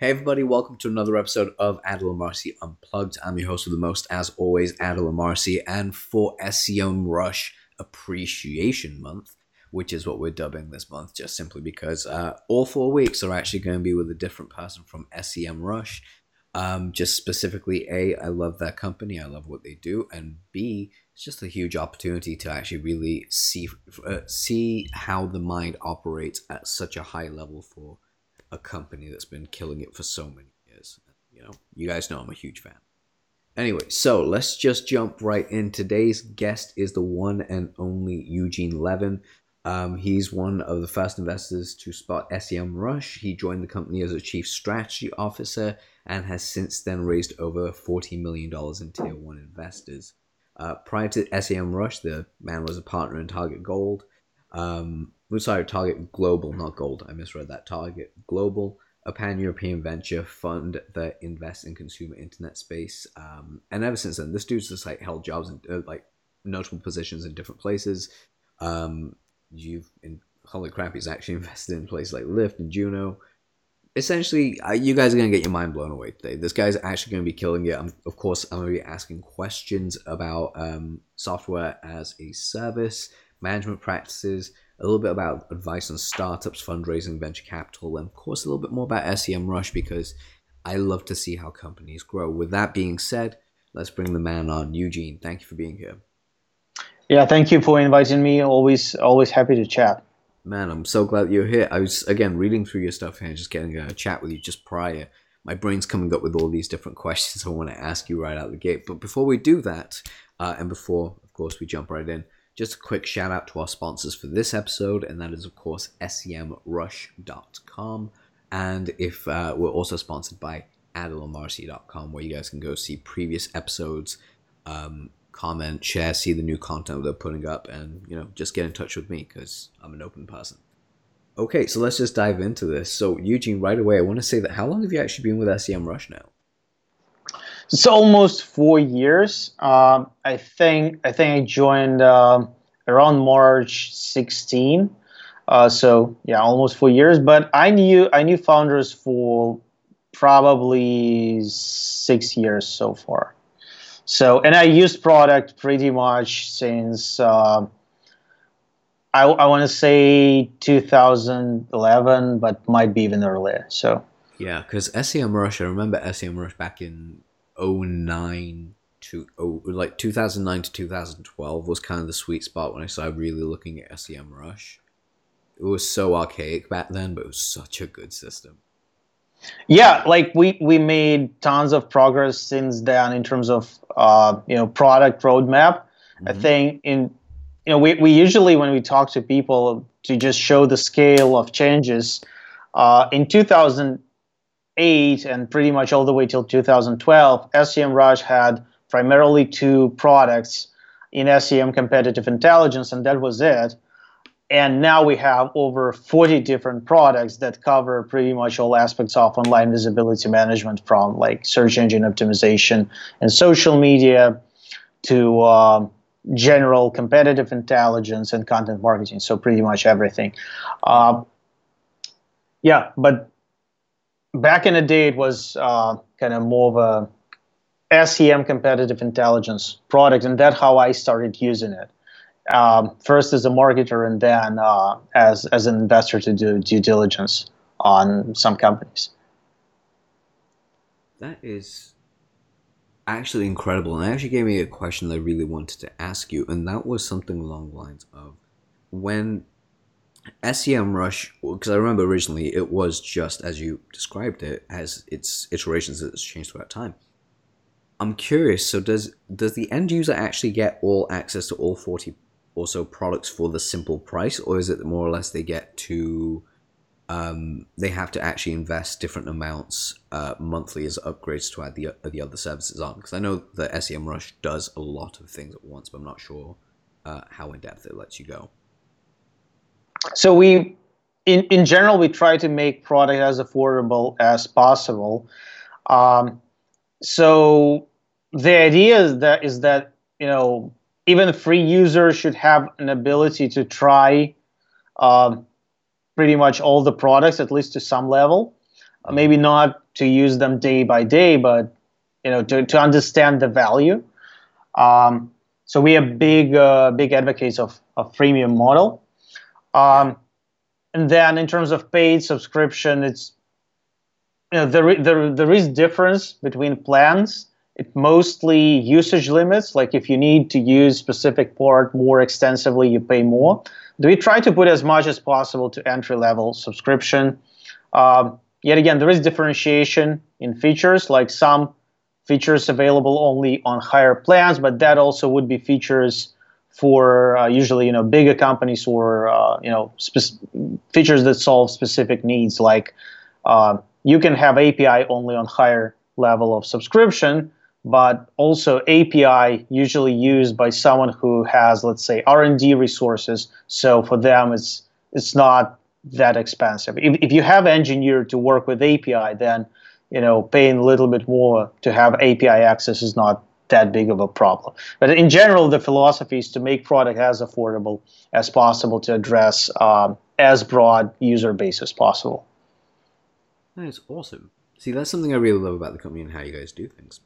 Hey everybody, welcome to another episode of Adil Amarsi Unplugged. I'm your host with the most, as always, Adil Amarsi, and for SEMrush Appreciation Month, which is what we're dubbing this month, just simply because uh, all four weeks are actually going to be with a different person from SEMrush. Um, just specifically, A, I love that company, I love what they do, and B, it's just a huge opportunity to actually really see uh, see how the mind operates at such a high level for a company that's been killing it for so many years. You know, you guys know I'm a huge fan. Anyway, so let's just jump right in. Today's guest is the one and only Eugene Levin. Um, he's one of the first investors to spot SEMrush. He joined the company as a chief strategy officer and has since then raised over $40 million in tier one investors. Uh, prior to SEMrush, the man was a partner in Target Gold. Um, sorry, Target Global, not Gold. I misread that. Target Global, a pan European venture fund that invests in consumer internet space. Um, and ever since then, this dude's just like held jobs in uh, like notable positions in different places. Um, you've in holy crap, he's actually invested in places like Lyft and Juno. Essentially, uh, you guys are gonna get your mind blown away today. This guy's actually gonna be killing it. I'm, of course, I'm gonna be asking questions about um, software as a service, management practices, a little bit about advice on startups, fundraising, venture capital, and of course a little bit more about SEMrush because I love to see how companies grow. With that being said, let's bring the man on. Eugene, thank you for being here. Yeah, thank you for inviting me. Always, always happy to chat. Man, I'm so glad you're here. I was again reading through your stuff and just getting a chat with you just prior. My brain's coming up with all these different questions I want to ask you right out the gate. But before we do that, uh, and before, of course, we jump right in, just a quick shout out to our sponsors for this episode, and that is, of course, semrush.com. And if uh, we're also sponsored by adilamarsi.com, where you guys can go see previous episodes, um, comment, share, see the new content they're putting up, and you know, just get in touch with me because I'm an open person. Okay, so let's just dive into this. So, Eugene, right away, I want to say that how long have you actually been with SEMrush now? It's almost four years. Um, I think I think I joined uh, around March 16. Uh, so yeah, almost four years. But I knew I knew founders for probably six years so far. So and I used product pretty much since uh, I, I want to say 2011, but might be even earlier. So yeah, because SEMrush, I remember SEMrush back in 09 to oh, like 2009 to 2012 was kind of the sweet spot when I started really looking at SEMrush. It was so archaic back then, but it was such a good system. Yeah, like we we made tons of progress since then in terms of uh, you know product roadmap. Mm-hmm. I think in you know we, we usually when we talk to people to just show the scale of changes. Uh, in 2000 2008 and pretty much all the way till 2012, SEMrush had primarily two products in SEM competitive intelligence, and that was it. And now we have over 40 different products that cover pretty much all aspects of online visibility management from like search engine optimization and social media to um, general competitive intelligence and content marketing. So, pretty much everything. Uh, yeah, but back in the day, it was uh, kind of more of a SEM competitive intelligence product, and that's how I started using it. Um, first as a marketer, and then uh, as as an investor to do due diligence on some companies. That is actually incredible, and actually gave me a question that I really wanted to ask you, and that was something along the lines of when SEMrush, because I remember originally it was just as you described it, as its iterations it's changed throughout time. I'm curious. So does does the end user actually get all access to all forty or so products for the simple price, or is it more or less they get to um, they have to actually invest different amounts uh, monthly as upgrades to add the uh, the other services on? Because I know that SEMrush does a lot of things at once, but I'm not sure uh, how in depth it lets you go so we in, in general we try to make product as affordable as possible um, so the idea is that is that you know even free users should have an ability to try um, pretty much all the products at least to some level maybe not to use them day by day, but you know to, to understand the value. Um, so we are big uh, big advocates of a freemium model. Um, and then in terms of paid subscription, it's you know there, there, there is difference between plans. It mostly usage limits. Like if you need to use specific part more extensively, you pay more. Do we try to put as much as possible to entry level subscription? Um, yet again, there is differentiation in features. Like some features available only on higher plans, but that also would be features for uh, usually you know bigger companies or uh, you know features that solve specific needs. Like uh, you can have API only on higher level of subscription, but also API usually used by someone who has let's say R&D resources. So for them, it's it's not that expensive. If, if you have engineer to work with API, then you know paying a little bit more to have API access is not that big of a problem. But in general, the philosophy is to make product as affordable as possible to address um, as broad user base as possible. That's awesome. See, that's something I really love about the company and how you guys do things.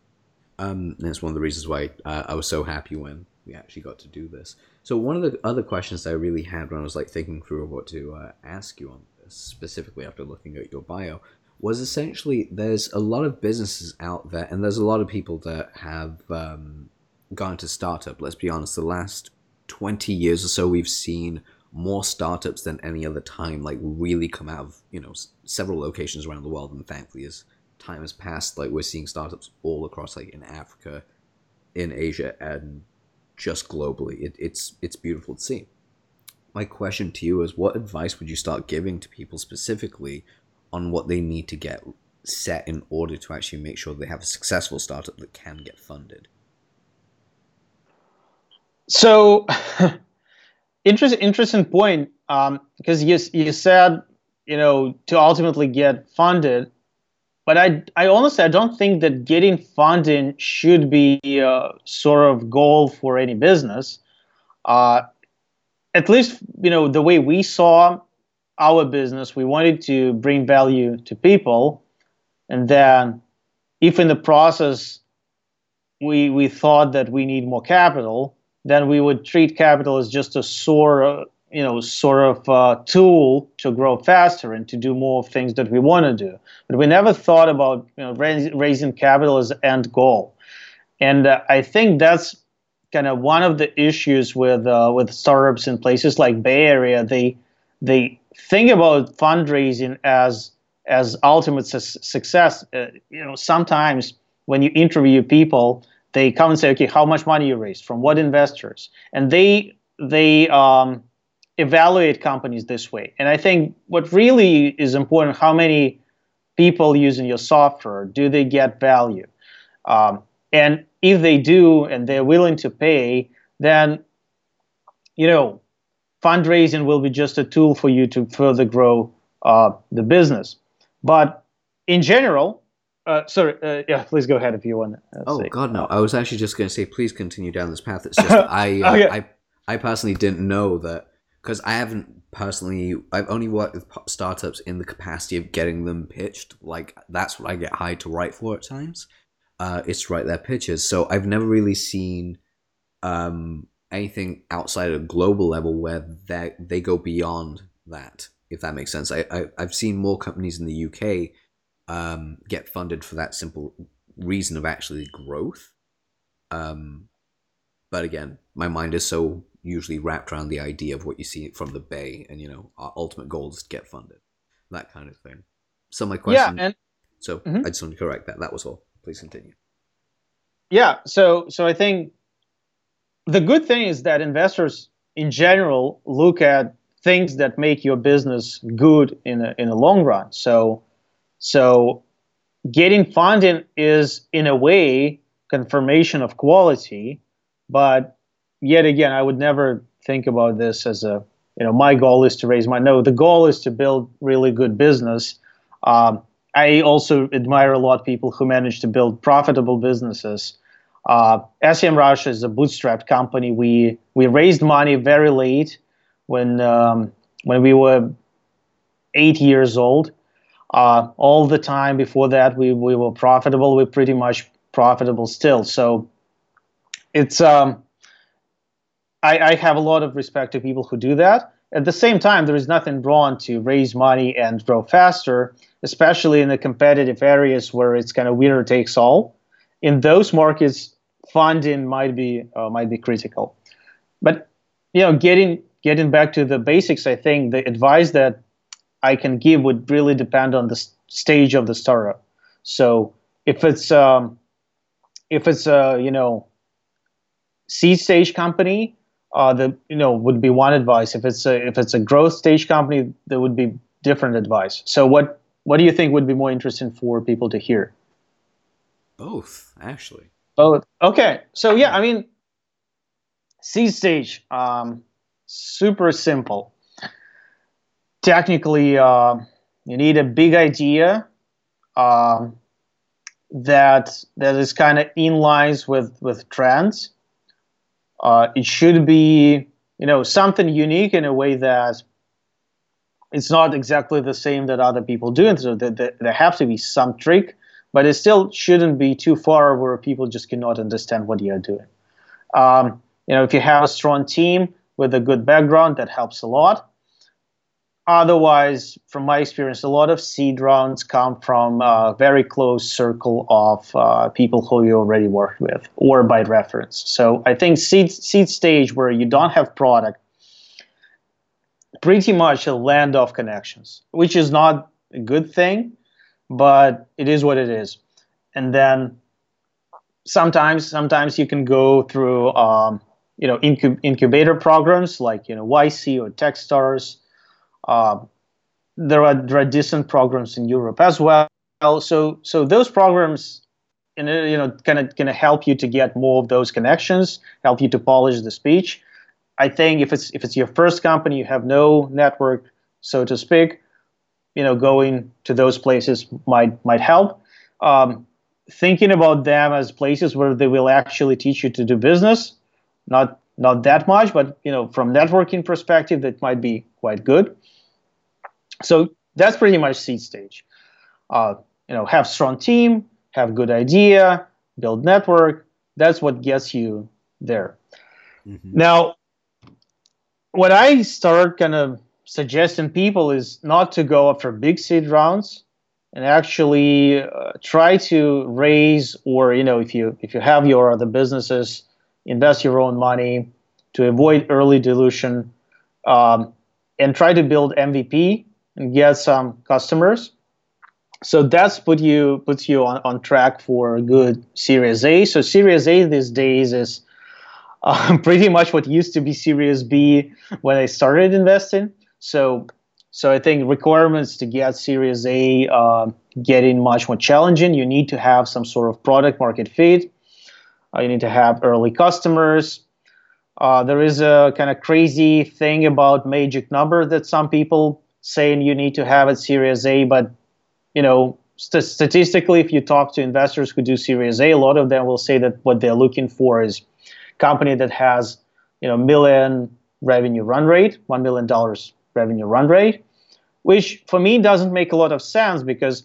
Um, that's one of the reasons why uh, I was so happy when we actually got to do this. So one of the other questions I really had when I was like thinking through what to uh, ask you on this, specifically after looking at your bio, was essentially there's a lot of businesses out there, and there's a lot of people that have um, gone to startup. Let's be honest, the last 20 years or so, we've seen more startups than any other time, like really come out of you know several locations around the world. And thankfully, as time has passed, like we're seeing startups all across, like in Africa, in Asia, and just globally. It, it's it's beautiful to see. My question to you is, what advice would you start giving to people specifically on what they need to get set in order to actually make sure they have a successful startup that can get funded? So, interesting, interesting point. Um, because you you said you know to ultimately get funded, but I I honestly I don't think that getting funding should be a sort of goal for any business. Uh, at least you know the way we saw our business, we wanted to bring value to people. And then, if in the process we, we thought that we need more capital, then we would treat capital as just a sort of, you know, sort of uh, tool to grow faster and to do more things that we want to do. But we never thought about you know, raising capital as end goal. And uh, I think that's kind of one of the issues with uh, with startups in places like Bay Area. They they think about fundraising as as ultimate su- success. Uh, you know, sometimes when you interview people, they come and say, "Okay, how much money you raised from what investors?" And they they um, evaluate companies this way. And I think what really is important: how many people using your software do they get value? Um, and if they do, and they're willing to pay, then you know fundraising will be just a tool for you to further grow uh, the business. But in general, uh, sorry, uh, yeah, please go ahead if you want. To, oh say. God, no! I was actually just going to say, please continue down this path. It's just I, uh, okay. I, I personally didn't know that because I haven't personally. I've only worked with startups in the capacity of getting them pitched. Like that's what I get hired to write for at times. Uh, it's to write their pitches. So I've never really seen um, anything outside of global level where they they go beyond that. If that makes sense, I, I have seen more companies in the UK um, get funded for that simple reason of actually growth. Um, but again, my mind is so usually wrapped around the idea of what you see from the Bay, and you know, our ultimate goal is to get funded, that kind of thing. So my question, yeah, and so mm-hmm. I just want to correct that. That was all. Please continue. Yeah, so so I think the good thing is that investors in general look at things that make your business good in a, in the long run. So, so getting funding is in a way confirmation of quality, but yet again, I would never think about this as a you know my goal is to raise money. No, the goal is to build really good business. Um, I also admire a lot of people who manage to build profitable businesses. Uh, Semrush is a bootstrapped company. We we raised money very late when um, when we were eight years old. Uh, all the time before that, we, we were profitable. We're pretty much profitable still. So it's um, I, I have a lot of respect to people who do that. At the same time, there is nothing wrong to raise money and grow faster, especially in the competitive areas where it's kind of winner takes all. In those markets, funding might be uh, might be critical. But you know, getting getting back to the basics, I think the advice that I can give would really depend on the stage of the startup. So if it's um, if it's a you know seed stage company, uh, the you know would be one advice. If it's a if it's a growth stage company, there would be different advice. So what what do you think would be more interesting for people to hear? Both, actually. Both. Okay. So yeah, I mean, seed stage, um, super simple. Technically, uh, you need a big idea um, that that is kind of in lines with with trends. Uh, it should be you know something unique in a way that it's not exactly the same that other people do, and so there, there have to be some trick, but it still shouldn't be too far where people just cannot understand what you're doing. Um, you know, if you have a strong team with a good background, that helps a lot. Otherwise, from my experience, a lot of seed rounds come from a very close circle of uh, people who you already worked with or by reference. So I think seed, seed stage where you don't have product, pretty much a land of connections, which is not a good thing, but it is what it is. And then sometimes, sometimes you can go through, um, you know, incub- incubator programs like you know YC or TechStars uh, there are there are decent programs in Europe as well. So so those programs, you know, kind of going to help you to get more of those connections, help you to polish the speech. I think if it's if it's your first company, you have no network, so to speak, you know, going to those places might might help. Um, thinking about them as places where they will actually teach you to do business, not not that much, but you know, from networking perspective, that might be quite good. So that's pretty much seed stage. Uh, you know, have strong team, have good idea, build network. That's what gets you there. Mm-hmm. Now, when I start kind of suggesting people is not to go after big seed rounds and actually uh, try to raise or you know if you if you have your other businesses invest your own money to avoid early dilution um, and try to build mvp and get some customers. So that's put you puts you on, on track for a good Series A. So Series A these days is uh, pretty much what used to be Series B when I started investing. So so I think requirements to get Series A uh, getting much more challenging. You need to have some sort of product market fit. Uh, you need to have early customers. Uh, there is a kind of crazy thing about magic number that some people saying you need to have a Series A, but you know, st- statistically, if you talk to investors who do Series A, a lot of them will say that what they're looking for is company that has you know million revenue run rate, one million dollars revenue run rate, which for me doesn't make a lot of sense because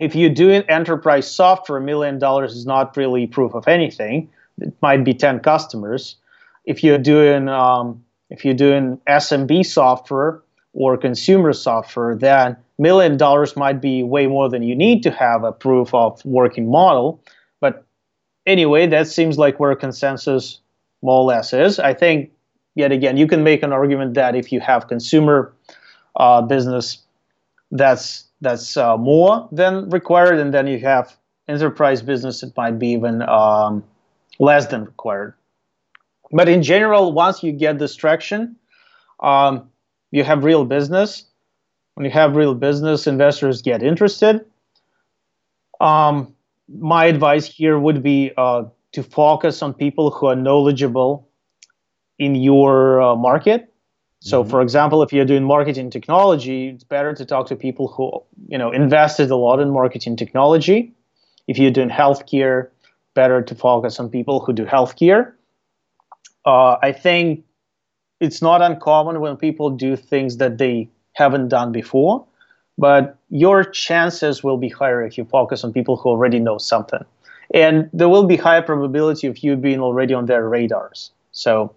if you do enterprise software, a million dollars is not really proof of anything. It might be 10 customers. If you're doing um, if you're doing SMB software, or consumer software, then million dollars might be way more than you need to have a proof of working model. But anyway, that seems like where consensus more or less is. I think yet again, you can make an argument that if you have consumer uh, business, that's that's uh, more than required, and then you have enterprise business, it might be even um, less than required. But in general, once you get this traction, um, you have real business. When you have real business, investors get interested. Um, my advice here would be uh, to focus on people who are knowledgeable in your uh, market. So, mm-hmm. for example, if you're doing marketing technology, it's better to talk to people who you know invested a lot in marketing technology. If you're doing healthcare, better to focus on people who do healthcare. Uh, I think it's not uncommon when people do things that they haven't done before but your chances will be higher if you focus on people who already know something. And there will be higher probability of you being already on their radars. So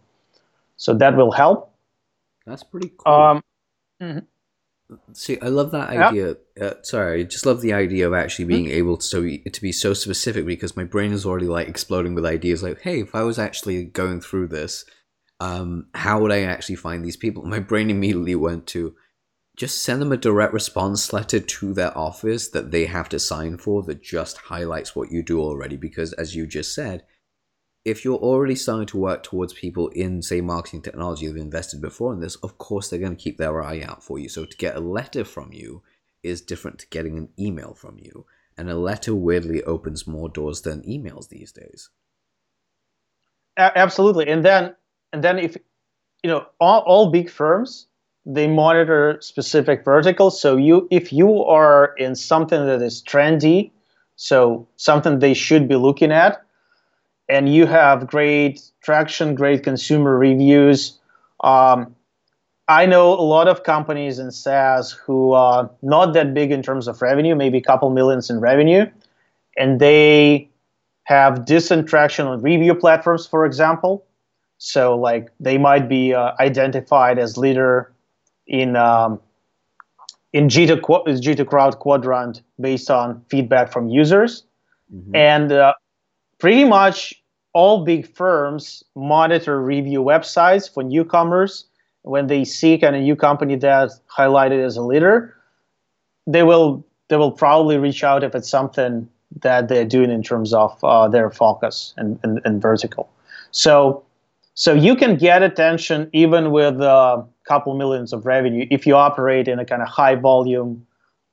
so that will help. That's pretty cool. Um, mm-hmm. See, I love that idea. Uh, sorry, I just love the idea of actually being mm-hmm. able to so to be so specific because my brain is already like exploding with ideas. Like, hey, if I was actually going through this, um, how would I actually find these people? My brain immediately went to just send them a direct response letter to their office that they have to sign for that just highlights what you do already. Because as you just said, if you're already starting to work towards people in, say, marketing technology who've invested before in this, of course they're going to keep their eye out for you. So to get a letter from you is different to getting an email from you. And a letter weirdly opens more doors than emails these days. Absolutely. And then and then if you know all, all big firms they monitor specific verticals. So you if you are in something that is trendy, so something they should be looking at, and you have great traction, great consumer reviews. Um, I know a lot of companies in SaaS who are not that big in terms of revenue, maybe a couple millions in revenue, and they have decent traction on review platforms, for example. So, like, they might be uh, identified as leader in um, in G2, G2 Crowd Quadrant based on feedback from users, mm-hmm. and uh, pretty much all big firms monitor review websites for newcomers. When they see kind of new company that's highlighted as a leader they will they will probably reach out if it's something that they're doing in terms of uh, their focus and, and, and, vertical. So so you can get attention even with a couple millions of revenue if you operate in a kind of high volume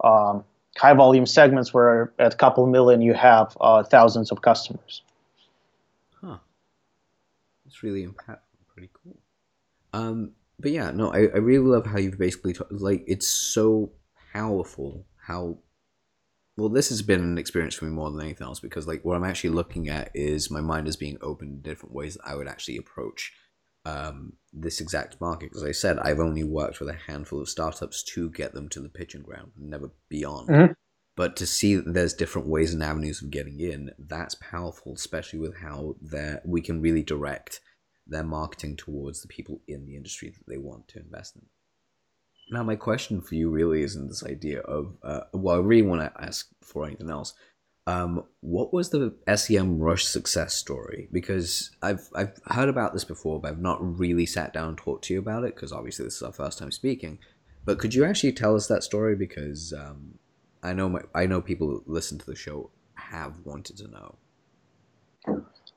um, high volume segments where at a couple million you have uh, thousands of customers Huh. it's really impactful, pretty cool. Um, but yeah, no, I, I really love how you've basically like it's so powerful how well this has been an experience for me more than anything else because like what i'm actually looking at is my mind is being opened in different ways that i would actually approach um, this exact market because i said i've only worked with a handful of startups to get them to the pitching ground never beyond mm-hmm. but to see that there's different ways and avenues of getting in that's powerful especially with how we can really direct their marketing towards the people in the industry that they want to invest in. Now, my question for you really isn't this idea of, uh, well, I really want to ask for anything else. Um, what was the SEMrush success story? Because I've I've heard about this before, but I've not really sat down and talked to you about it because obviously this is our first time speaking. But could you actually tell us that story? Because um, I know my, I know people who listen to the show have wanted to know.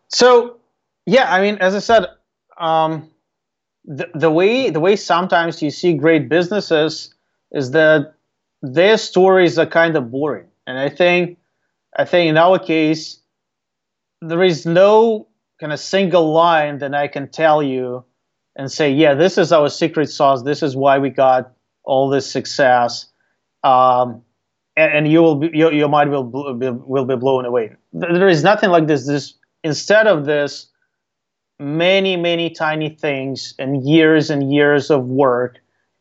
So yeah, I mean, as I said, um, the, the way the way sometimes you see great businesses is that their stories are kind of boring, and I think I think in our case there is no kind of single line that I can tell you and say, yeah, this is our secret sauce. This is why we got all this success. Um, and, and, you will be, your, your mind will be, will be blown away. There is nothing like this. This instead of this, many many tiny things and years and years of work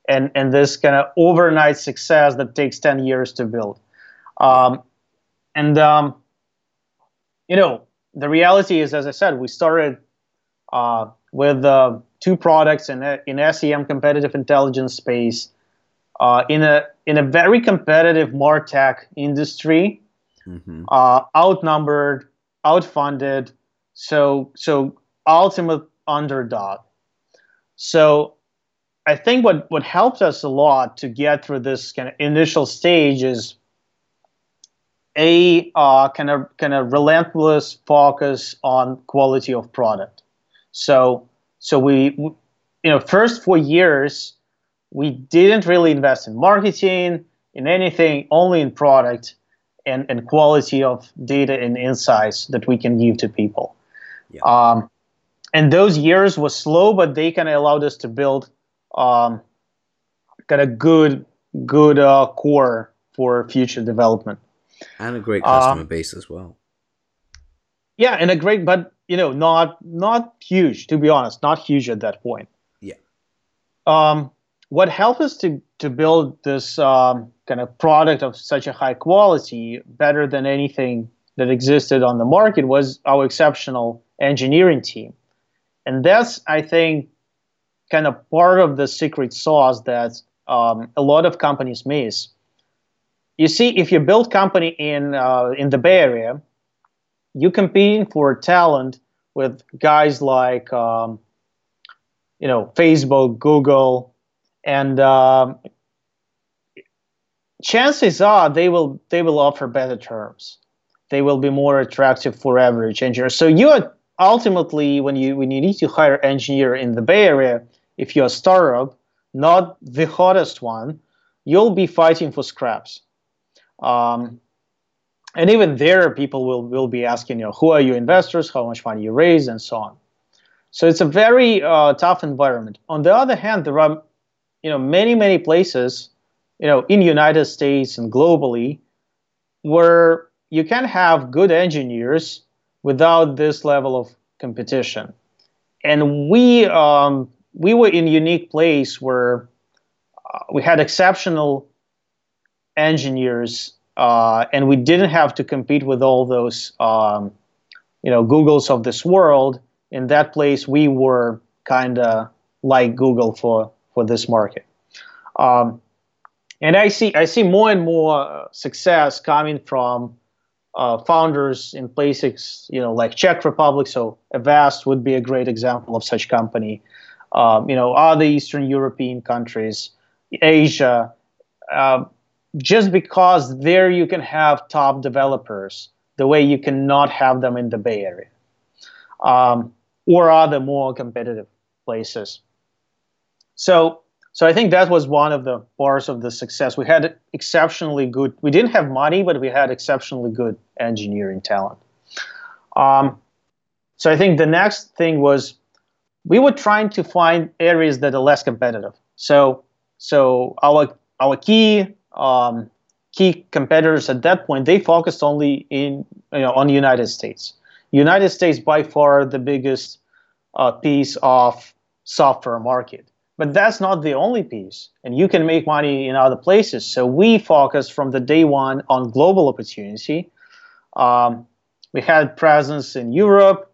and and this kind of overnight success that takes 10 years to build um, and um, you know the reality is as i said we started uh, with uh, two products in in sem competitive intelligence space uh, in a in a very competitive martech industry mm-hmm. Uh, outnumbered outfunded so so ultimate underdog. So I think what, what helped us a lot to get through this kind of initial stage is a uh, kind of kind of relentless focus on quality of product. So so we, we you know first four years we didn't really invest in marketing in anything only in product and, and quality of data and insights that we can give to people. Yeah. Um, and those years was slow, but they kind of allowed us to build um, kind of good good uh, core for future development and a great customer uh, base as well. Yeah, and a great, but you know, not not huge to be honest, not huge at that point. Yeah. Um, what helped us to to build this um, kind of product of such a high quality better than anything that existed on the market was our exceptional engineering team. And that's, I think, kind of part of the secret sauce that um, a lot of companies miss. You see, if you build company in uh, in the Bay Area, you're competing for talent with guys like um, you know Facebook, Google, and um, chances are they will they will offer better terms. They will be more attractive for average engineers. So you are ultimately when you when you need to hire engineer in the Bay Area, if you're a startup, not the hottest one, you'll be fighting for scraps. Um, and even there, people will, will be asking, you know, who are your investors, how much money you raise, and so on. So it's a very uh, tough environment. On the other hand, there are, you know, many many places, you know, in United States and globally, where you can have good engineers without this level of competition. And we um, we were in a unique place where uh, we had exceptional engineers uh, and we didn't have to compete with all those um, you know googles of this world. In that place we were kind of like google for for this market. Um, and i see i see more and more success coming from uh, founders in places you know like czech republic. So avast would be a great example of such company. Um, you know other eastern european countries asia uh, just because there you can have top developers the way you cannot have them in the Bay Area um, or other more competitive places. So, so I think that was one of the parts of the success. We had exceptionally good. We didn't have money, but we had exceptionally good engineering talent. Um, so I think the next thing was we were trying to find areas that are less competitive. So, so our our key um, key competitors at that point, they focused only in you know on the United States. United States by far the biggest uh, piece of software market, but that's not the only piece. And you can make money in other places. So we focused from the day one on global opportunity. Um, we had presence in Europe.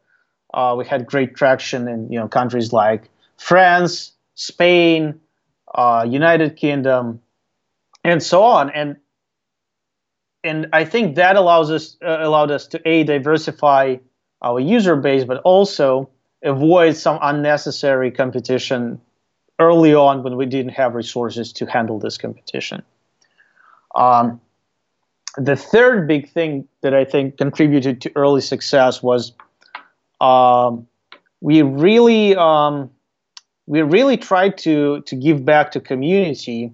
Uh, we had great traction in you know countries like France, Spain, uh, United Kingdom, and so on. And and I think that allows us uh, allowed us to a diversify our user base, but also avoid some unnecessary competition early on when we didn't have resources to handle this competition. Um, the third big thing that I think contributed to early success was um, we really um, we really tried to to give back to community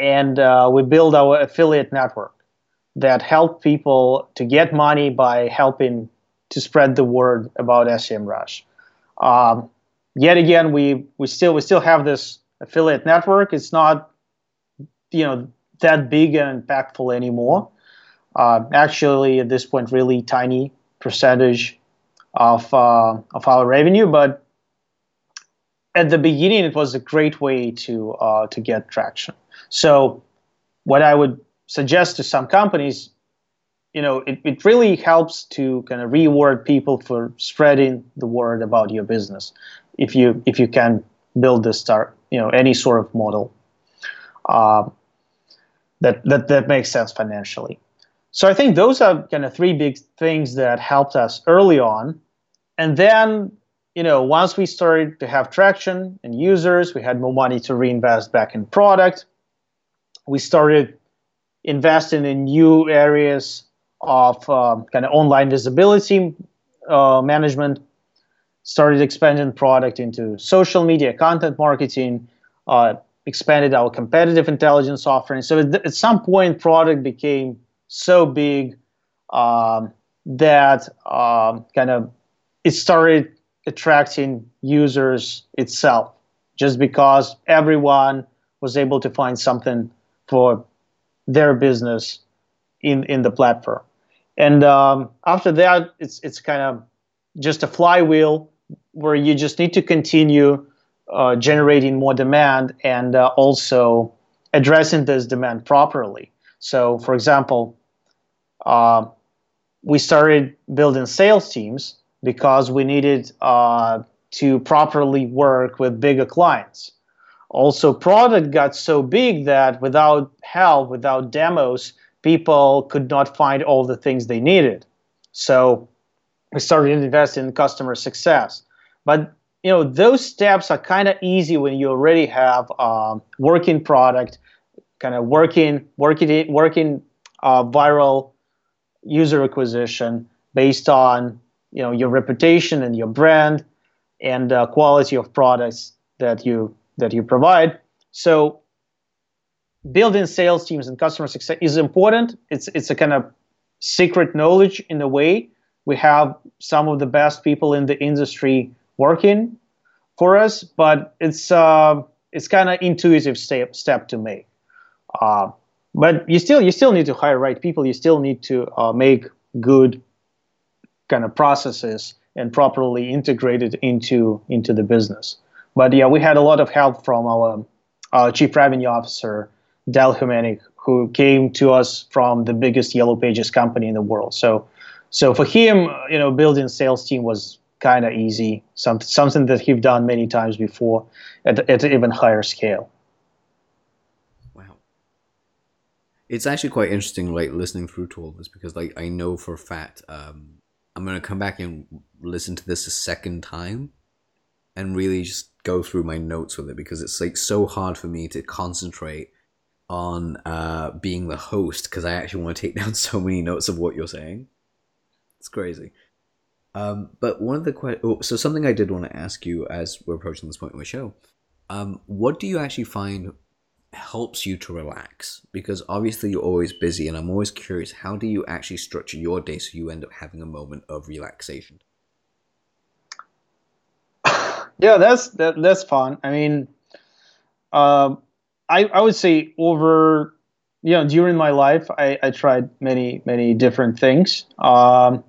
and uh, we build our affiliate network that help people to get money by helping to spread the word about SEMrush. Um, yet again, we we still we still have this affiliate network. It's not you know that big and impactful anymore. Uh, actually, at this point, really tiny percentage of uh, of our revenue, but at the beginning, it was a great way to uh, to get traction. So what I would suggest to some companies, you know, it, it really helps to kind of reward people for spreading the word about your business if you if you can build this start, you know, any sort of model uh, that, that that makes sense financially. So I think those are kind of three big things that helped us early on. And then, you know, once we started to have traction and users, we had more money to reinvest back in product we started investing in new areas of um, kind of online visibility uh, management started expanding product into social media content marketing uh, expanded our competitive intelligence offering. So at, some point product became so big um, that um, kind of it started attracting users itself just because everyone was able to find something for their business in in the platform. And um, after that, it's it's kind of just a flywheel where you just need to continue uh, generating more demand and uh, also addressing this demand properly. So, for example, uh, we started building sales teams because we needed uh, to properly work with bigger clients. Also, product got so big that without help, without demos, people could not find all the things they needed. So we started investing in customer success. But you know those steps are kind of easy when you already have a working product, kind of working working working uh, viral user acquisition based on you know your reputation and your brand and uh, quality of products that you that you provide. So building sales teams and customer success is important. It's it's a kind of secret knowledge in a way. We have some of the best people in the industry working for us, but it's uh, it's kind of intuitive step step to make. Uh, but you still you still need to hire right people. You still need to uh, make good kind of processes and properly integrate it into into the business. But yeah, we had a lot of help from our, our chief revenue officer, Dal Humanik, who came to us from the biggest Yellow Pages company in the world. So, so for him, you know, building sales team was kind of easy, some, something that he've done many times before at, at an even higher scale. Wow. It's actually quite interesting, like listening through to all this because, like, I know for a fact, um, I'm gonna come back and listen to this a second time, and really just go through my notes with it because it's like so hard for me to concentrate on uh, being the host because I actually want to take down so many notes of what you're saying. It's crazy. Um, but one of the que- oh, so something I did want to ask you as we're approaching this point in the show, um, what do you actually find helps you to relax? Because obviously you're always busy, and I'm always curious. How do you actually structure your day so you end up having a moment of relaxation? Yeah, that's that, that's fun. I mean, uh, I I would say over you know during my life I, I tried many many different things. Um,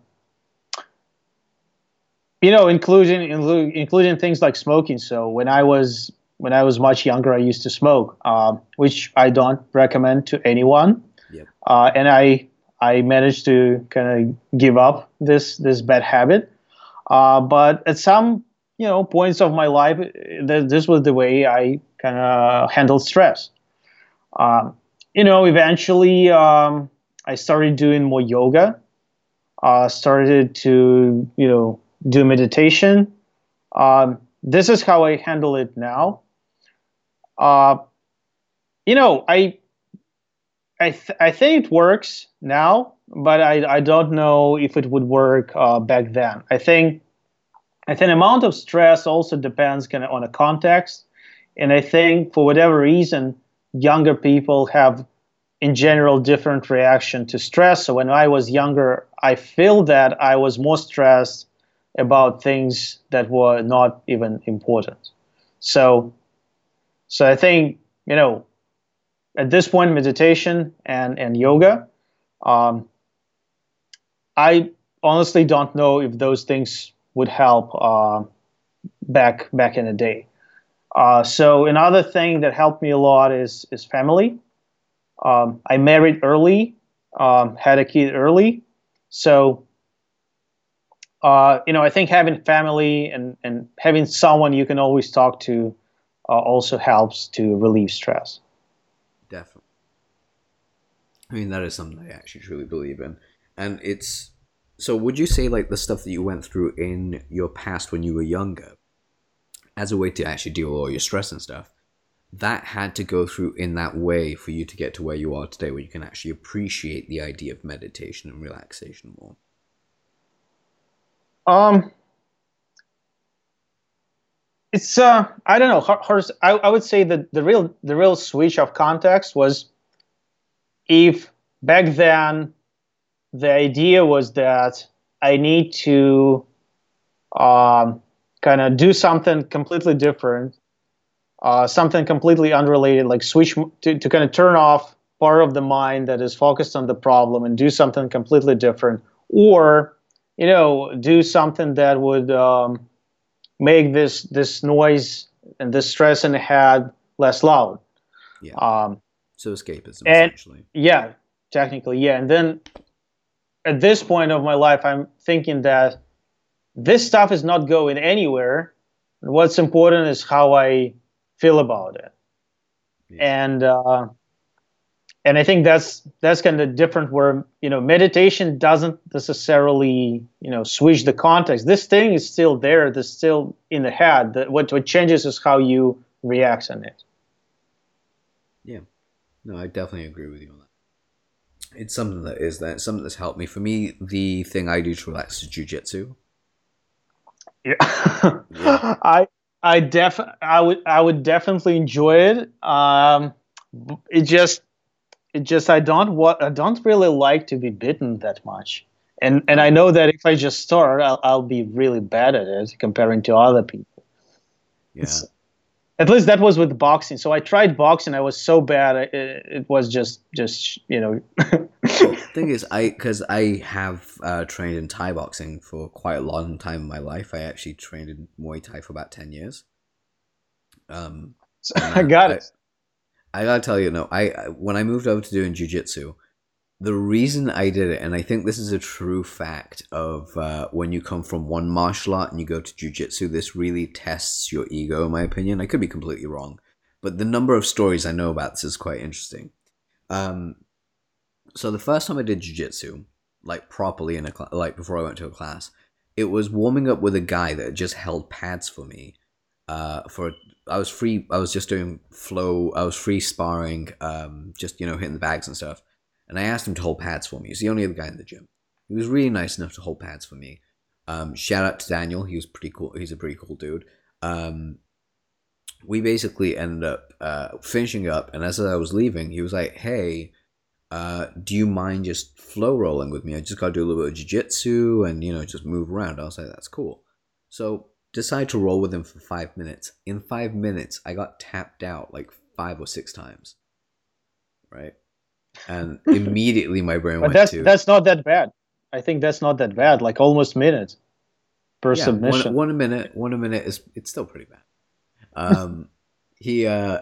you know, including including things like smoking. So when I was when I was much younger, I used to smoke, uh, which I don't recommend to anyone. Yep. Uh, and I I managed to kind of give up this this bad habit. Uh, but at some you know points of my life, that this was the way I kind of handled stress. Um, you know, eventually um, I started doing more yoga. Uh, started to you know do meditation. Um, this is how I handle it now. Uh, you know, I I th- I think it works now, but I I don't know if it would work uh, back then. I think I think amount of stress also depends kind of on a context, and I think for whatever reason, younger people have in general different reaction to stress. So when I was younger, I feel that I was more stressed about things that were not even important. So, so I think you know, at this point, meditation and and yoga. Um, I honestly don't know if those things would help uh, back back in the day. Uh, so another thing that helped me a lot is is family. Um, I married early, um, had a kid early, so uh, you know I think having family and and having someone you can always talk to uh, also helps to relieve stress. Definitely. I mean that is something I actually truly believe in, and it's so would you say like the stuff that you went through in your past when you were younger, as a way to actually deal with all your stress and stuff, that had to go through in that way for you to get to where you are today, where you can actually appreciate the idea of meditation and relaxation more? Um, it's uh, I don't know. I, I would say that the real the real switch of context was if back then the idea was that I need to um, kind of do something completely different, uh, something completely unrelated, like switch to, to kind of turn off part of the mind that is focused on the problem and do something completely different, or you know, do something that would um, make this this noise and this stress in the head less loud. Yeah. Um, So escapism, And- essentially. Yeah, technically, yeah. And then at this point of my life, I'm thinking that this stuff is not going anywhere. What's important is how I feel about it. Yeah. And uh, and I think that's that's kind of different. Where you know meditation doesn't necessarily you know switch the context. This thing is still there. That's still in the head. That what what changes is how you react on it. Yeah, no, I definitely agree with you on that. It's something that is that something that's helped me. For me, the thing I do to relax is jujitsu. Yeah. Yeah. I I def I would I would definitely enjoy it. Um, it just it just I don't what I don't really like to be bitten that much. And and I know that if I just start, I'll, I'll be really bad at it comparing to other people. Yeah, It's- At least that was with boxing. So I tried boxing. I was so bad. It, it was just just you know. thing is, I because I have uh, trained in Thai boxing for quite a long time in my life. I actually trained in Muay Thai for about ten years. Um, so I got it. I gotta tell you, no. I I- when I moved over to doing jujitsu, the reason I did it, and I think this is a true fact of uh, when you come from one martial art and you go to jujitsu, this really tests your ego, in my opinion. I could be completely wrong, but the number of stories I know about this is quite interesting. Um, so the first time I did jujitsu, like properly in a cl- like before I went to a class, it was warming up with a guy that just held pads for me. Uh, for I was free. I was just doing flow. I was free sparring. Um, just you know hitting the bags and stuff. And I asked him to hold pads for me. He's the only other guy in the gym. He was really nice enough to hold pads for me. Um, shout out to Daniel. He was pretty cool. He's a pretty cool dude. Um, we basically ended up uh, finishing up, and as I was leaving, he was like, "Hey, uh, do you mind just flow rolling with me? I just got to do a little bit of jiu-jitsu and you know just move around." I was like, "That's cool." So decided to roll with him for five minutes. In five minutes, I got tapped out like five or six times. Right, and immediately my brain But went that's to that's not that bad. I think that's not that bad. Like almost minute per yeah, submission. One, one a minute, one a minute is it's still pretty bad. Um, he uh,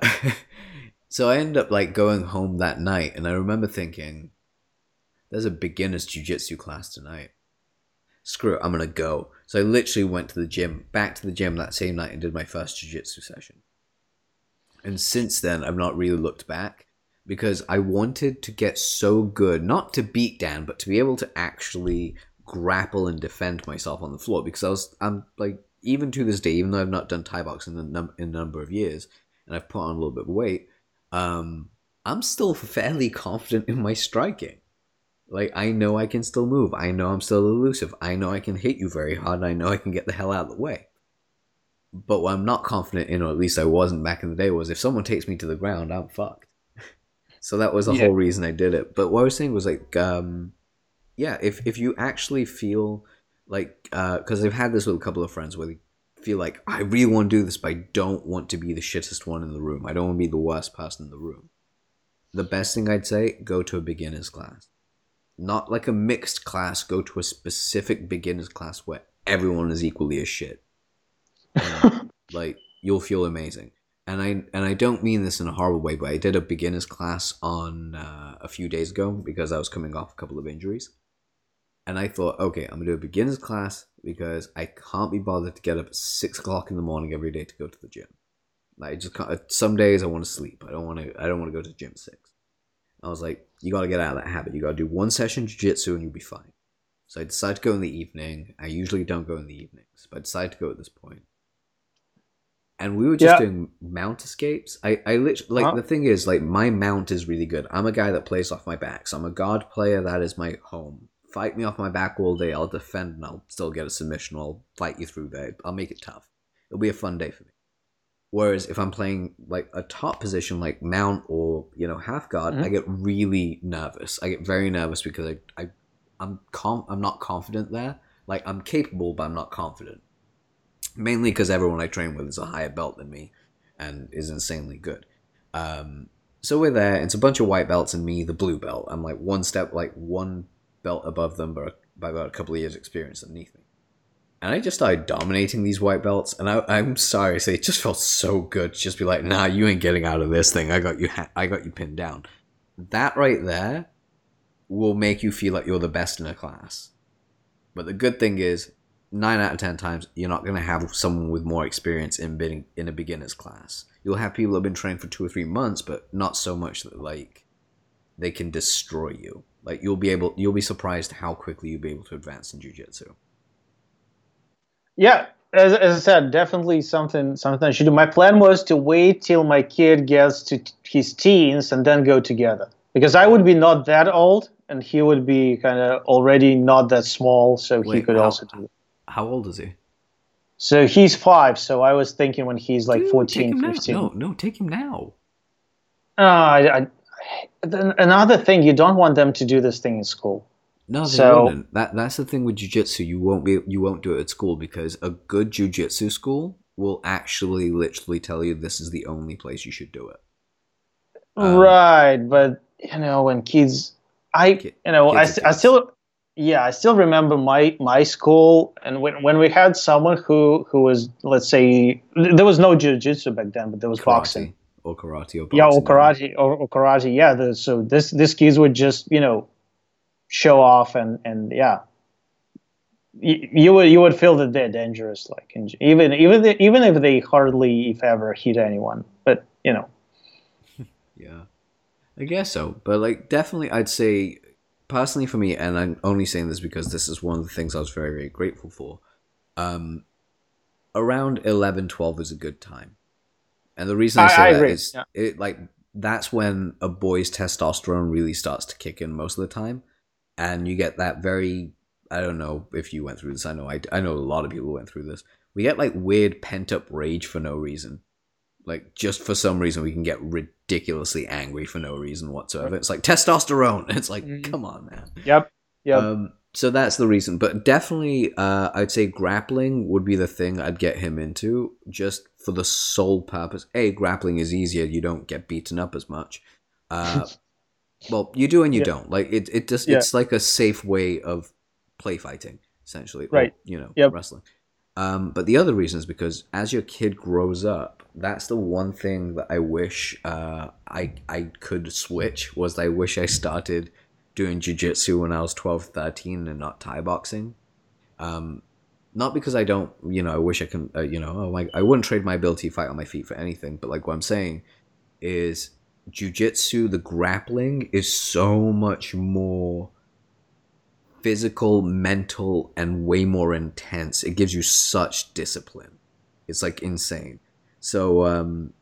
so I ended up like going home that night, and I remember thinking, "There's a beginner's jujitsu class tonight. Screw it, I'm gonna go." So I literally went to the gym, back to the gym that same night, and did my first jujitsu session. And since then, I've not really looked back because I wanted to get so good, not to beat Dan, but to be able to actually grapple and defend myself on the floor. Because I was, I'm like, even to this day, even though I've not done Thai boxing in a, num- in a number of years, and I've put on a little bit of weight, um, I'm still fairly confident in my striking. Like I know I can still move. I know I'm still elusive. I know I can hit you very hard. I know I can get the hell out of the way. But what I'm not confident in, or at least I wasn't back in the day, was if someone takes me to the ground, I'm fucked. So that was the Yeah. whole reason I did it. But what I was saying was like, um, yeah, if if you actually feel like, because I've had this with a couple of friends where they feel like I really want to do this, but I don't want to be the shittest one in the room. I don't want to be the worst person in the room. The best thing I'd say: go to a beginners class not like a mixed class, go to a specific beginners class where everyone is equally as shit. And, like you'll feel amazing. And I and I don't mean this in a horrible way, but I did a beginners class on uh, a few days ago because I was coming off a couple of injuries. And I thought, okay, I'm gonna do a beginners class because I can't be bothered to get up at six o'clock in the morning every day to go to the gym. I just can't, some days I want to sleep. I don't want to. I don't want to go to the gym at six. I was like, you got to get out of that habit. You got to do one session jiu-jitsu and you'll be fine. So I decided to go in the evening. I usually don't go in the evenings, but I decided to go at this point. And we were just Yeah. doing mount escapes. I, I literally, like, Huh? the thing is, like, my mount is really good. I'm a guy that plays off my back. So I'm a guard player. That is my home. Fight me off my back all day. I'll defend and I'll still get a submission. I'll fight you through there. I'll make it tough. It'll be a fun day for me. Whereas if I'm playing like a top position like mount or you know half guard, Mhm. I get really nervous. I get very nervous because I, I I'm com- I'm not confident there. Like I'm capable, but I'm not confident. Mainly because everyone I train with is a higher belt than me, and is insanely good. Um, so we're there. and It's a bunch of white belts and me, the blue belt. I'm like one step, like one belt above them, but by about a couple of years experience underneath me. And I just started dominating these white belts, and I, I'm sorry to say, it just felt so good to just be like, "Nah, you ain't getting out of this thing. I got you. Ha- I got you pinned down." that right there will make you feel like you're the best in a class. But the good thing is, nine out of ten times, you're not going to have someone with more experience in being in a beginner's class. You'll have people who have been trained for two or three months, but not so much that like they can destroy you. Like you'll be able, you'll be surprised how quickly you'll be able to advance in jujitsu. Yeah, as, as I said, definitely something something I should do. My plan was to wait till my kid gets to t- his teens and then go together because I would be not that old and he would be kind of already not that small, so Wait, he could how- also do it. How old is he? So he's five, so I was thinking when he's like Dude, 14, him now. 15. No, no, take him now. Uh, I, I, another thing, you don't want them to do this thing in school. No, they So- That that's the thing with jujitsu. You won't be you won't do it at school because a good jujitsu school will actually literally tell you this is the only place you should do it. Um, right, but you know when kids, I you know I, I still yeah I still remember my my school and when when we had someone who who was let's say there was no jiu-jitsu back then, but there was boxing. Or karate or Yeah, or karate or, or karate. Yeah, the, so this this kids would just you know show off and and yeah. You, you would you would feel that they're dangerous, like even even the, even if they hardly if ever hit anyone, but you know Yeah, I guess so. But like, definitely, I'd say personally for me, and I'm only saying this because this is one of the things I was very very grateful for. Um, around 11, 12 is a good time, and the reason I, say I that is yeah. it like that's when a boy's testosterone really starts to kick in most of the time, and you get that very. I don't know if you went through this. I know I, I know a lot of people went through this. We get like weird pent up rage for no reason like just for some reason we can get ridiculously angry for no reason whatsoever it's like testosterone it's like Mhm. come on man Yep. Yep. um so that's the reason but definitely uh i'd say grappling would be the thing i'd get him into just for the sole purpose a grappling is easier you don't get beaten up as much uh well you do and you Yeah. don't like it it just Yeah. it's like a safe way of play fighting essentially or, Right. you know Yep. wrestling um, but the other reason is because as your kid grows up, that's the one thing that I wish uh, I I could switch was I wish I started doing jujitsu when I was 12, 13 and not Thai boxing. Um, not because I don't, you know, I wish I can, uh, you know, oh, like I wouldn't trade my ability to fight on my feet for anything. But like what I'm saying is, jujitsu, the grappling is so much more physical, mental, and way more intense. It gives you such discipline. It's like insane. So um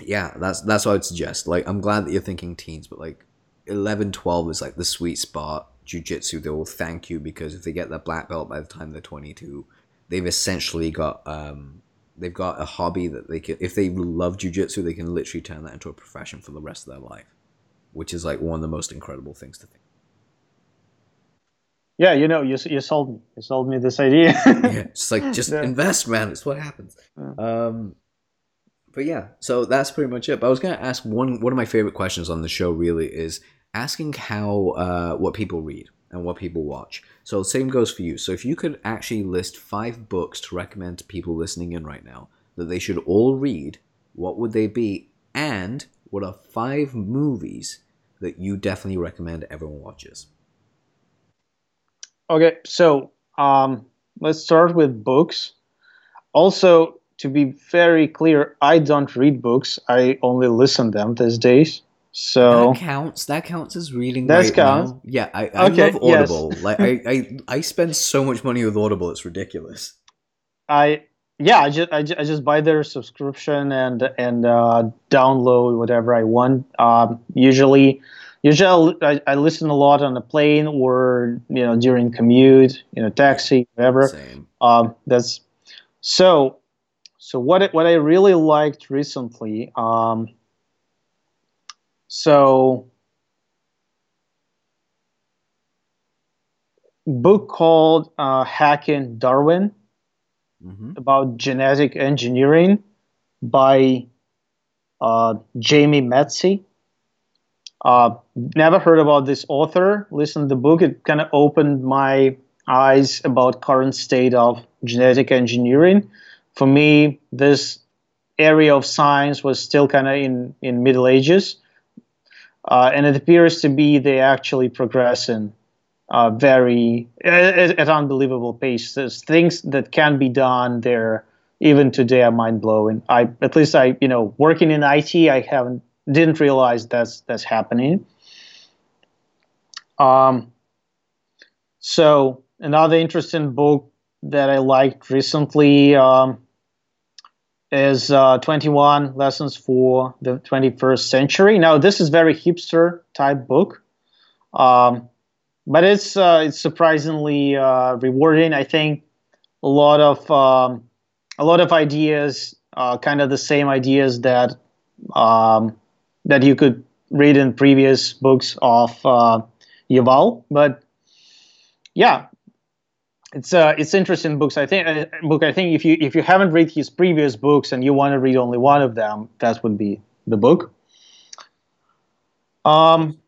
yeah, that's that's what I would suggest. Like I'm glad that you're thinking teens, but like 11, 12 is like the sweet spot. Jiu-jitsu, they will thank you because if they get their black belt by the time they're 22, they've essentially got um they've got a hobby that they can if they love jiu-jitsu, they can literally turn that into a profession for the rest of their life, which is like one of the most incredible things to think. Yeah, you know, you you sold me. You sold me this idea. yeah, it's like just Yeah. invest, man. It's what happens. Yeah. Um, but yeah, so that's pretty much it. But I was gonna ask one one of my favorite questions on the show. Really is asking how uh, what people read and what people watch. So same goes for you. So if you could actually list five books to recommend to people listening in right now that they should all read, what would they be? And what are five movies that you definitely recommend everyone watches? Okay, so um, let's start with books. Also, to be very clear, I don't read books. I only listen them these days. So That counts. That counts as reading. That right counts. Now. Yeah, I, I Okay, love yes. Audible. like I, I, I spend so much money with Audible. It's ridiculous. I yeah, I just I, ju- I just buy their subscription and and uh, download whatever I want. Um, usually, usually I, I listen a lot on the plane or you know during commute, you know taxi, whatever. Same. Um, that's so. So what it- what I really liked recently. Um, so book called uh, Hacking Darwin hmm about genetic engineering by uh, Jamie Metzl. Uh, never heard about this author. Listened to the book. It kind of opened my eyes about current state of genetic engineering. For me, this area of science was still kind of in in Middle Ages. uh, and it appears to be they actually progressing uh, very at, at unbelievable pace. There's things that can be done there even today are mind blowing. I at least I you know working in IT I haven't didn't realize that's that's happening. Um, so another interesting book that I liked recently um, is uh, 21 Lessons for the 21st Century. Now this is very hipster type book. Um, but it's uh, it's surprisingly uh, rewarding. I think a lot of um, a lot of ideas, uh, kind of the same ideas that um, that you could read in previous books of uh, Yuval. But yeah, it's uh, it's interesting books. I think uh, book. I think if you if you haven't read his previous books and you want to read only one of them, that would be the book. Um,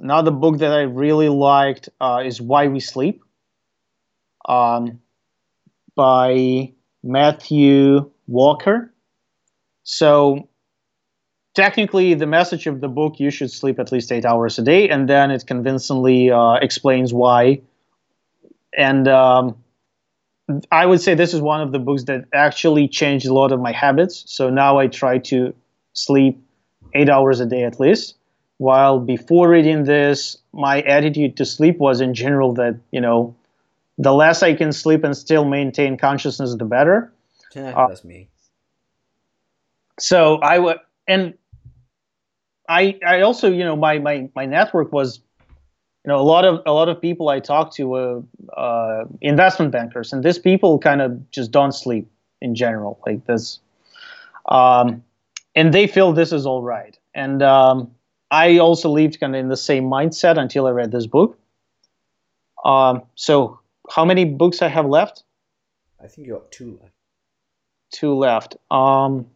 Another book that I really liked uh, is Why We Sleep um, by Matthew Walker. So, technically, the message of the book you should sleep at least eight hours a day, and then it convincingly uh, explains why. And um, I would say this is one of the books that actually changed a lot of my habits. So now I try to sleep eight hours a day at least while before reading this, my attitude to sleep was in general that, you know, the less I can sleep and still maintain consciousness, the better. Yeah, uh, that's me. So I would, and I, I also, you know, my, my, my network was, you know, a lot of, a lot of people I talked to were uh, investment bankers and these people kind of just don't sleep in general like this. Um, and they feel this is all right. And, um, I also lived kind of in the same mindset until I read this book. Um, so, how many books I have left? I think you got two left. Two left. Um,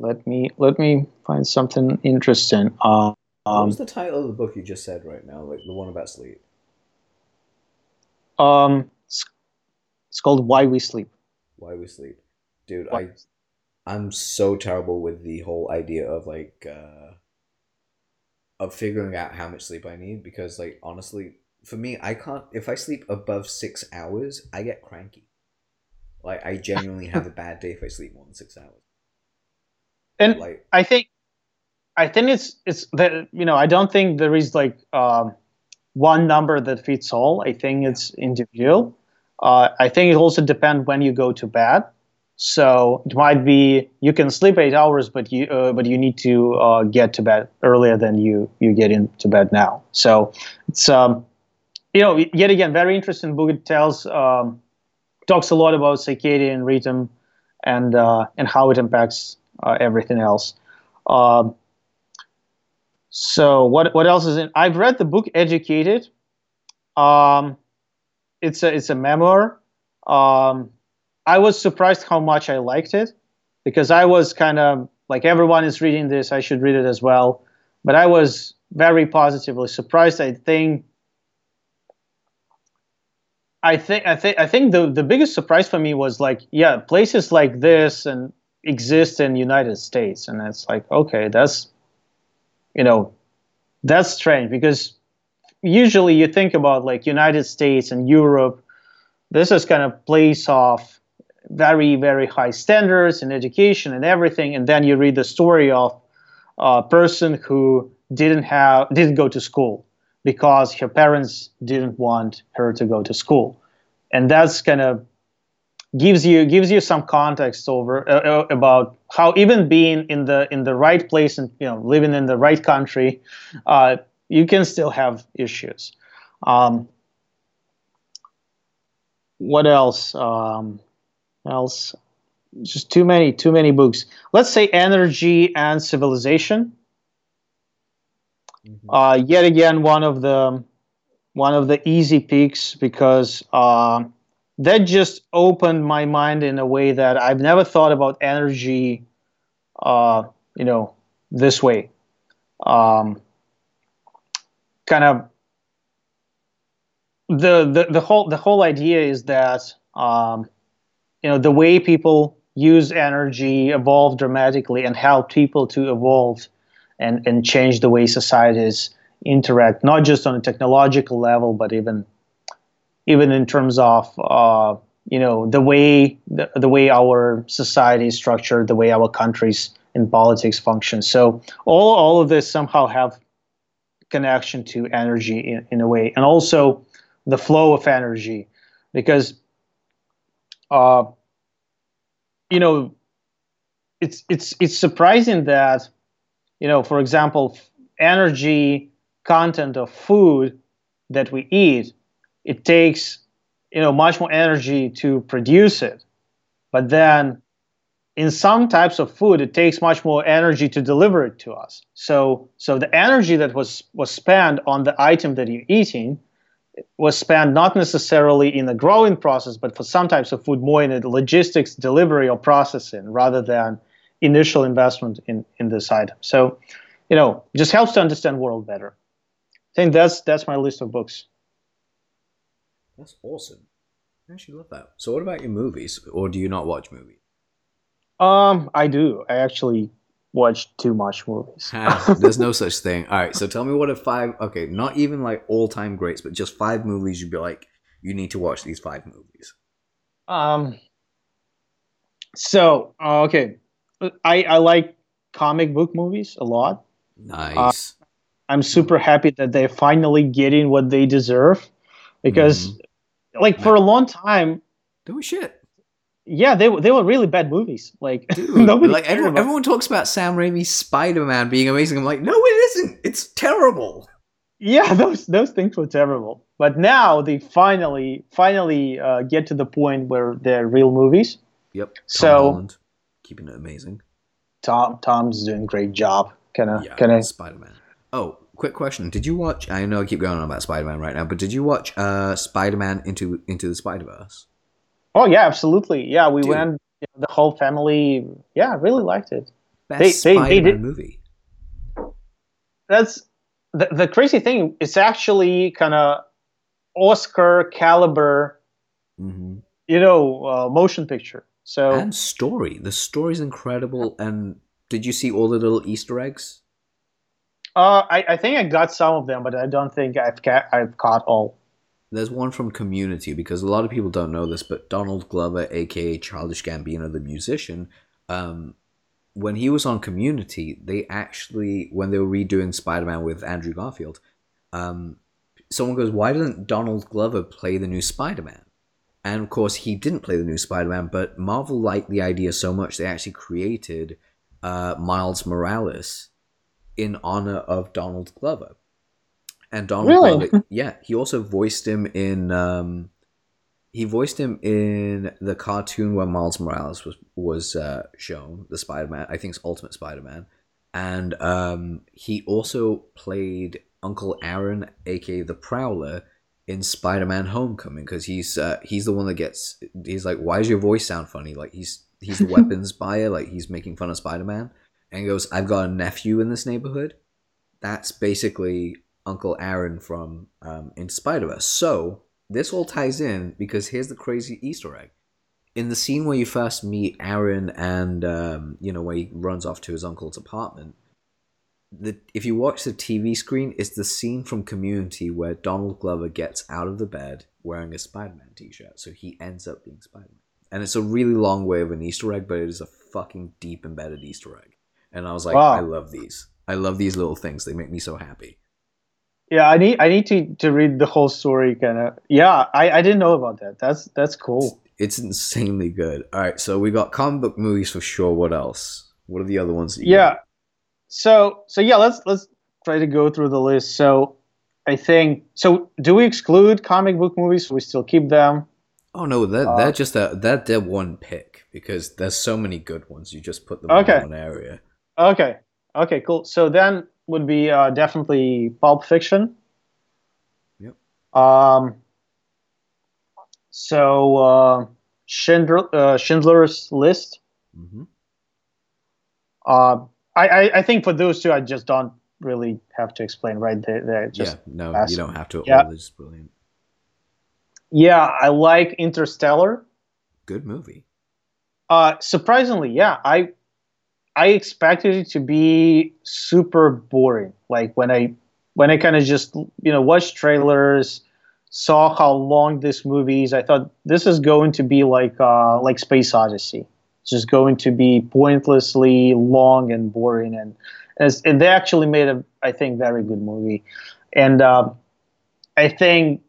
let me let me find something interesting. Um, what was the title of the book you just said right now? Like the one about sleep. Um, it's, it's called Why We Sleep. Why We Sleep, dude. What? I I'm so terrible with the whole idea of like uh of figuring out how much sleep I need because like honestly for me I can't if I sleep above 6 hours I get cranky. Like I genuinely have a bad day if I sleep more than 6 hours. And like I think I think it's it's that you know I don't think there is like um one number that fits all. I think it's individual. Uh, I think it also depends when you go to bed. So it might be you can sleep eight hours, but you uh, but you need to uh, get to bed earlier than you you get into bed now. So it's um, you know yet again very interesting book. It tells um, talks a lot about circadian rhythm and uh, and how it impacts everything else. Um, so what what else is in? I've read the book Educated. Um, it's a it's a memoir. Um, I was surprised how much I liked it because I was kind of like everyone is reading this, I should read it as well. But I was very positively surprised. I think I think I think I think the the biggest surprise for me was like yeah places like this and exist in United States. And it's like okay that's you know that's strange because usually you think about like United States and Europe this is kind of place of very very high standards in education and everything. And then you read the story of a person who didn't have didn't go to school because her parents didn't want her to go to school. And that's kind of gives you gives you some context over uh, uh about how even being in the in the right place and you know living in the right country uh, you can still have issues. Um, what else? Um, else? Just too many too many books. Let's say energy and civilization. Mm-hmm. uh, yet again one of the one of the easy picks because uh, that just opened my mind in a way that i've never thought about energy uh, you know this way. Um, kind of the, the the whole the whole idea is that um, you know the way people use energy evolved dramatically and helped people to evolve and and change the way societies interact, not just on a technological level, but even even in terms of uh, you know the way the, the way our society is structured, the way our countries and politics function. So all all of this somehow have connection to energy in, in a way, and also the flow of energy, because uh, you know it's it's it's surprising that you know for example energy content of food that we eat it takes you know much more energy to produce it. But then in some types of food it takes much more energy to deliver it to us. So so the energy that was was spent on the item that you're eating was spent not necessarily in the growing process but for some types of food more in the logistics delivery or processing rather than initial investment in in this item. So you know just helps to understand world better. I think that's that's my list of books that's awesome i actually love that so what about your movies or do you not watch movies um, I do. I actually watch too much movies. There's no such thing. All right, so tell me what are five? Okay, not even like all time greats, but just five movies you'd be like, you need to watch these five movies. Um. So uh, okay, I I like comic book movies a lot. Nice. Uh, I'm super happy that they're finally getting what they deserve, because, mm. like, for a long time, they were shit yeah, they they were really bad movies. Like Dude, nobody. Like everyone, about. everyone talks about Sam Raimi's Spider Man being amazing. I'm like, no, it isn't. It's terrible. Yeah, those those things were terrible. But now they finally finally uh, get to the point where they're real movies. Yep. Tom so Holland, keeping it amazing. Tom Tom's doing a great job. Kind of yeah, kind of Spider Man. Oh, quick question: Did you watch? I know I keep going on about Spider Man right now, but did you watch uh, Spider Man into Into the Spider Verse? Oh yeah, absolutely. Yeah, we Dude. went you know, the whole family. Yeah, really liked it. Best they, Spider-Man they, they did, movie. That's the, the crazy thing. It's actually kind of Oscar caliber, mm-hmm. you know, uh, motion picture. So and story. The story's incredible. And did you see all the little Easter eggs? Uh, I, I think I got some of them, but I don't think I've ca- I've caught all. There's one from Community because a lot of people don't know this, but Donald Glover, aka Childish Gambino, the musician, um, when he was on Community, they actually when they were redoing Spider-Man with Andrew Garfield, um, someone goes, "Why doesn't Donald Glover play the new Spider-Man?" And of course, he didn't play the new Spider-Man, but Marvel liked the idea so much they actually created uh, Miles Morales in honor of Donald Glover. And Donald really? Glover, yeah, he also voiced him in um, he voiced him in the cartoon where Miles Morales was was uh, shown, the Spider Man. I think it's Ultimate Spider Man, and um, he also played Uncle Aaron, aka the Prowler, in Spider Man Homecoming because he's uh, he's the one that gets he's like, why does your voice sound funny? Like he's he's the weapons buyer, like he's making fun of Spider Man, and goes, I've got a nephew in this neighborhood. That's basically Uncle Aaron from um, in Spider Verse. So this all ties in because here's the crazy Easter egg. In the scene where you first meet Aaron and um, you know where he runs off to his uncle's apartment, the if you watch the TV screen, it's the scene from Community where Donald Glover gets out of the bed wearing a Spider-Man t-shirt, so he ends up being Spider-Man. And it's a really long way of an Easter egg, but it is a fucking deep embedded Easter egg. And I was like, wow. I love these. I love these little things. They make me so happy. Yeah, I need I need to to read the whole story. Kind of. Yeah, I I didn't know about that. That's that's cool. It's, it's insanely good. All right, so we got comic book movies for sure. What else? What are the other ones? yeah. Got? So so yeah, let's let's try to go through the list. So I think so. Do we exclude comic book movies? we still keep them? Oh no, that uh, that's just a that that one pick because there's so many good ones. You just put them okay. in one area. Okay. Okay. Cool. So then would be uh, definitely Pulp Fiction. Yep. Um. So uh, Schindler, uh, Schindler's List. Mm-hmm. Uh, I, I, I think for those two, I just don't really have to explain, right? They, they're just yeah, no, awesome. you don't have to. Yeah. This brilliant. Yeah, I like Interstellar. Good movie. Uh, surprisingly, yeah, I I expected it to be super boring. Like when I when I kind of just you know watched trailers, saw how long this movie is, I thought this is going to be like uh, like Space Odyssey. It's just going to be pointlessly long and boring, and and, and they actually made a I think very good movie, and uh, I think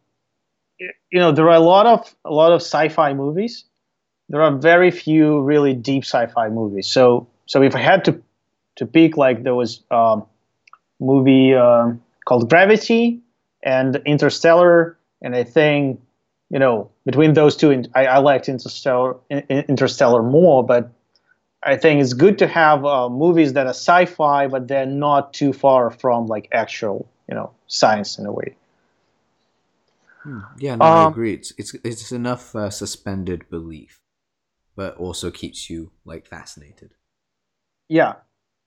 you know there are a lot of a lot of sci-fi movies. There are very few really deep sci-fi movies. So so if I had to to pick, like there was a um, movie uh, called Gravity and Interstellar, and I think you know between those two, I, I liked Interstellar Interstellar more, but I think it's good to have uh, movies that are sci-fi, but they're not too far from like actual, you know, science in a way. Hmm. Yeah, no, um, I agree. It's it's it's enough uh, suspended belief, but also keeps you like fascinated. Yeah,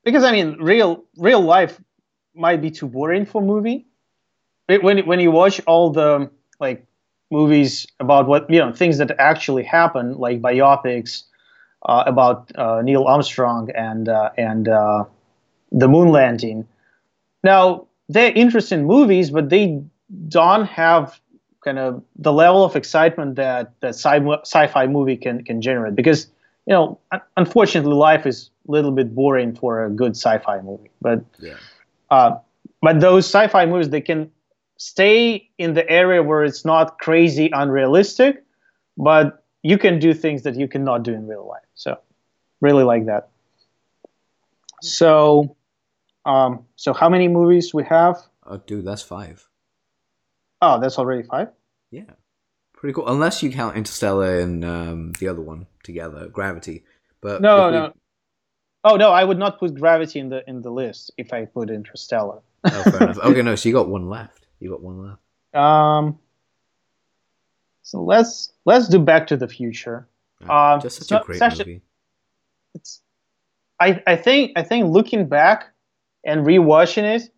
because I mean, real real life might be too boring for movie. When when you watch all the like movies about what you know things that actually happen, like biopics uh, about uh, Neil Armstrong and uh, and uh, the moon landing. Now they're interesting movies, but they don't have kind of the level of excitement that that sci- sci-fi movie can can generate because you know unfortunately life is a little bit boring for a good sci-fi movie but yeah. uh, but those sci-fi movies they can stay in the area where it's not crazy unrealistic but you can do things that you cannot do in real life. So really like that. So um so how many movies we have? Oh dude that's five. Oh, that's already five. Yeah, pretty cool. Unless you count Interstellar and um, the other one together, Gravity. But no, we... no. Oh no, I would not put Gravity in the in the list if I put Interstellar. oh, fair enough. Okay, no, so you got one left. You got one left. Um. So let's let's do Back to the Future. um, just such a great actually, movie. It's. I I think I think looking back and rewatching it,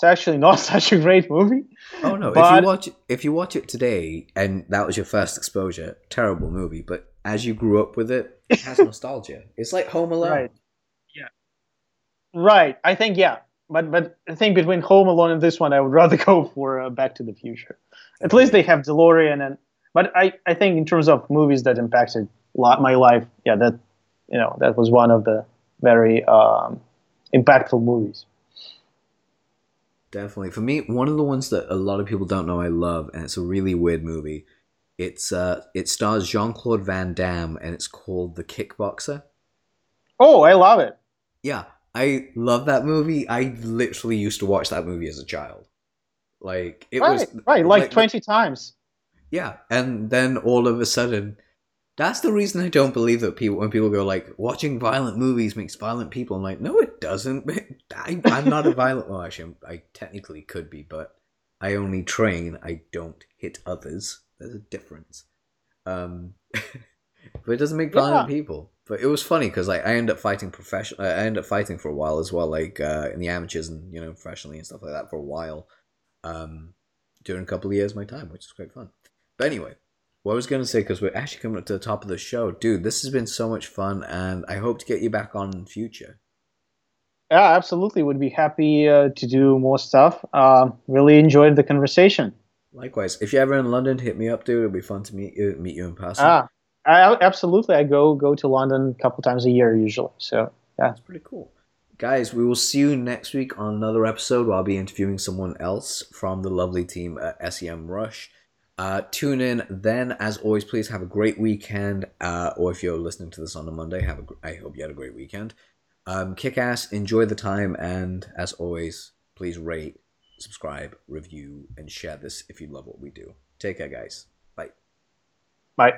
it's actually not such a great movie. Oh no! But... If you watch if you watch it today and that was your first exposure, terrible movie. But as you grew up with it, it has nostalgia. It's like Home Alone. Right. Yeah. Right. I think yeah. But but I think between Home Alone and this one, I would rather go for uh, Back to the Future. At least they have DeLorean and. But I, I think in terms of movies that impacted lot my life, yeah, that you know that was one of the very um, impactful movies. Definitely. For me, one of the ones that a lot of people don't know I love, and it's a really weird movie. It's uh, it stars Jean Claude Van Damme, and it's called The Kickboxer. Oh, I love it. Yeah, I love that movie. I literally used to watch that movie as a child. Like it right, was right, like, like twenty times. Yeah, and then all of a sudden, that's the reason I don't believe that people when people go like watching violent movies makes violent people. I'm like, no, it doesn't. I, am not a violent. Well, actually, I technically could be, but I only train. I don't hit others. There's a difference. Um, but it doesn't make violent yeah. people. But it was funny because like I end up fighting professional. I end up fighting for a while as well, like uh, in the amateurs and you know professionally and stuff like that for a while. Um, during a couple of years of my time, which is quite fun. But anyway, what I was going to say, because we're actually coming up to the top of the show, dude, this has been so much fun, and I hope to get you back on in future. Yeah, absolutely. Would be happy uh, to do more stuff. Uh, really enjoyed the conversation. Likewise. If you're ever in London, hit me up, dude. It'll be fun to meet you, meet you in person. Ah, I, absolutely. I go go to London a couple times a year usually. So yeah, that's pretty cool. Guys, we will see you next week on another episode where I'll be interviewing someone else from the lovely team at SEMrush. Uh, tune in then. As always, please have a great weekend. Uh, or if you're listening to this on a Monday, have a. I hope you had a great weekend. Um, kick ass, enjoy the time, and as always, please rate, subscribe, review, and share this if you love what we do. Take care, guys.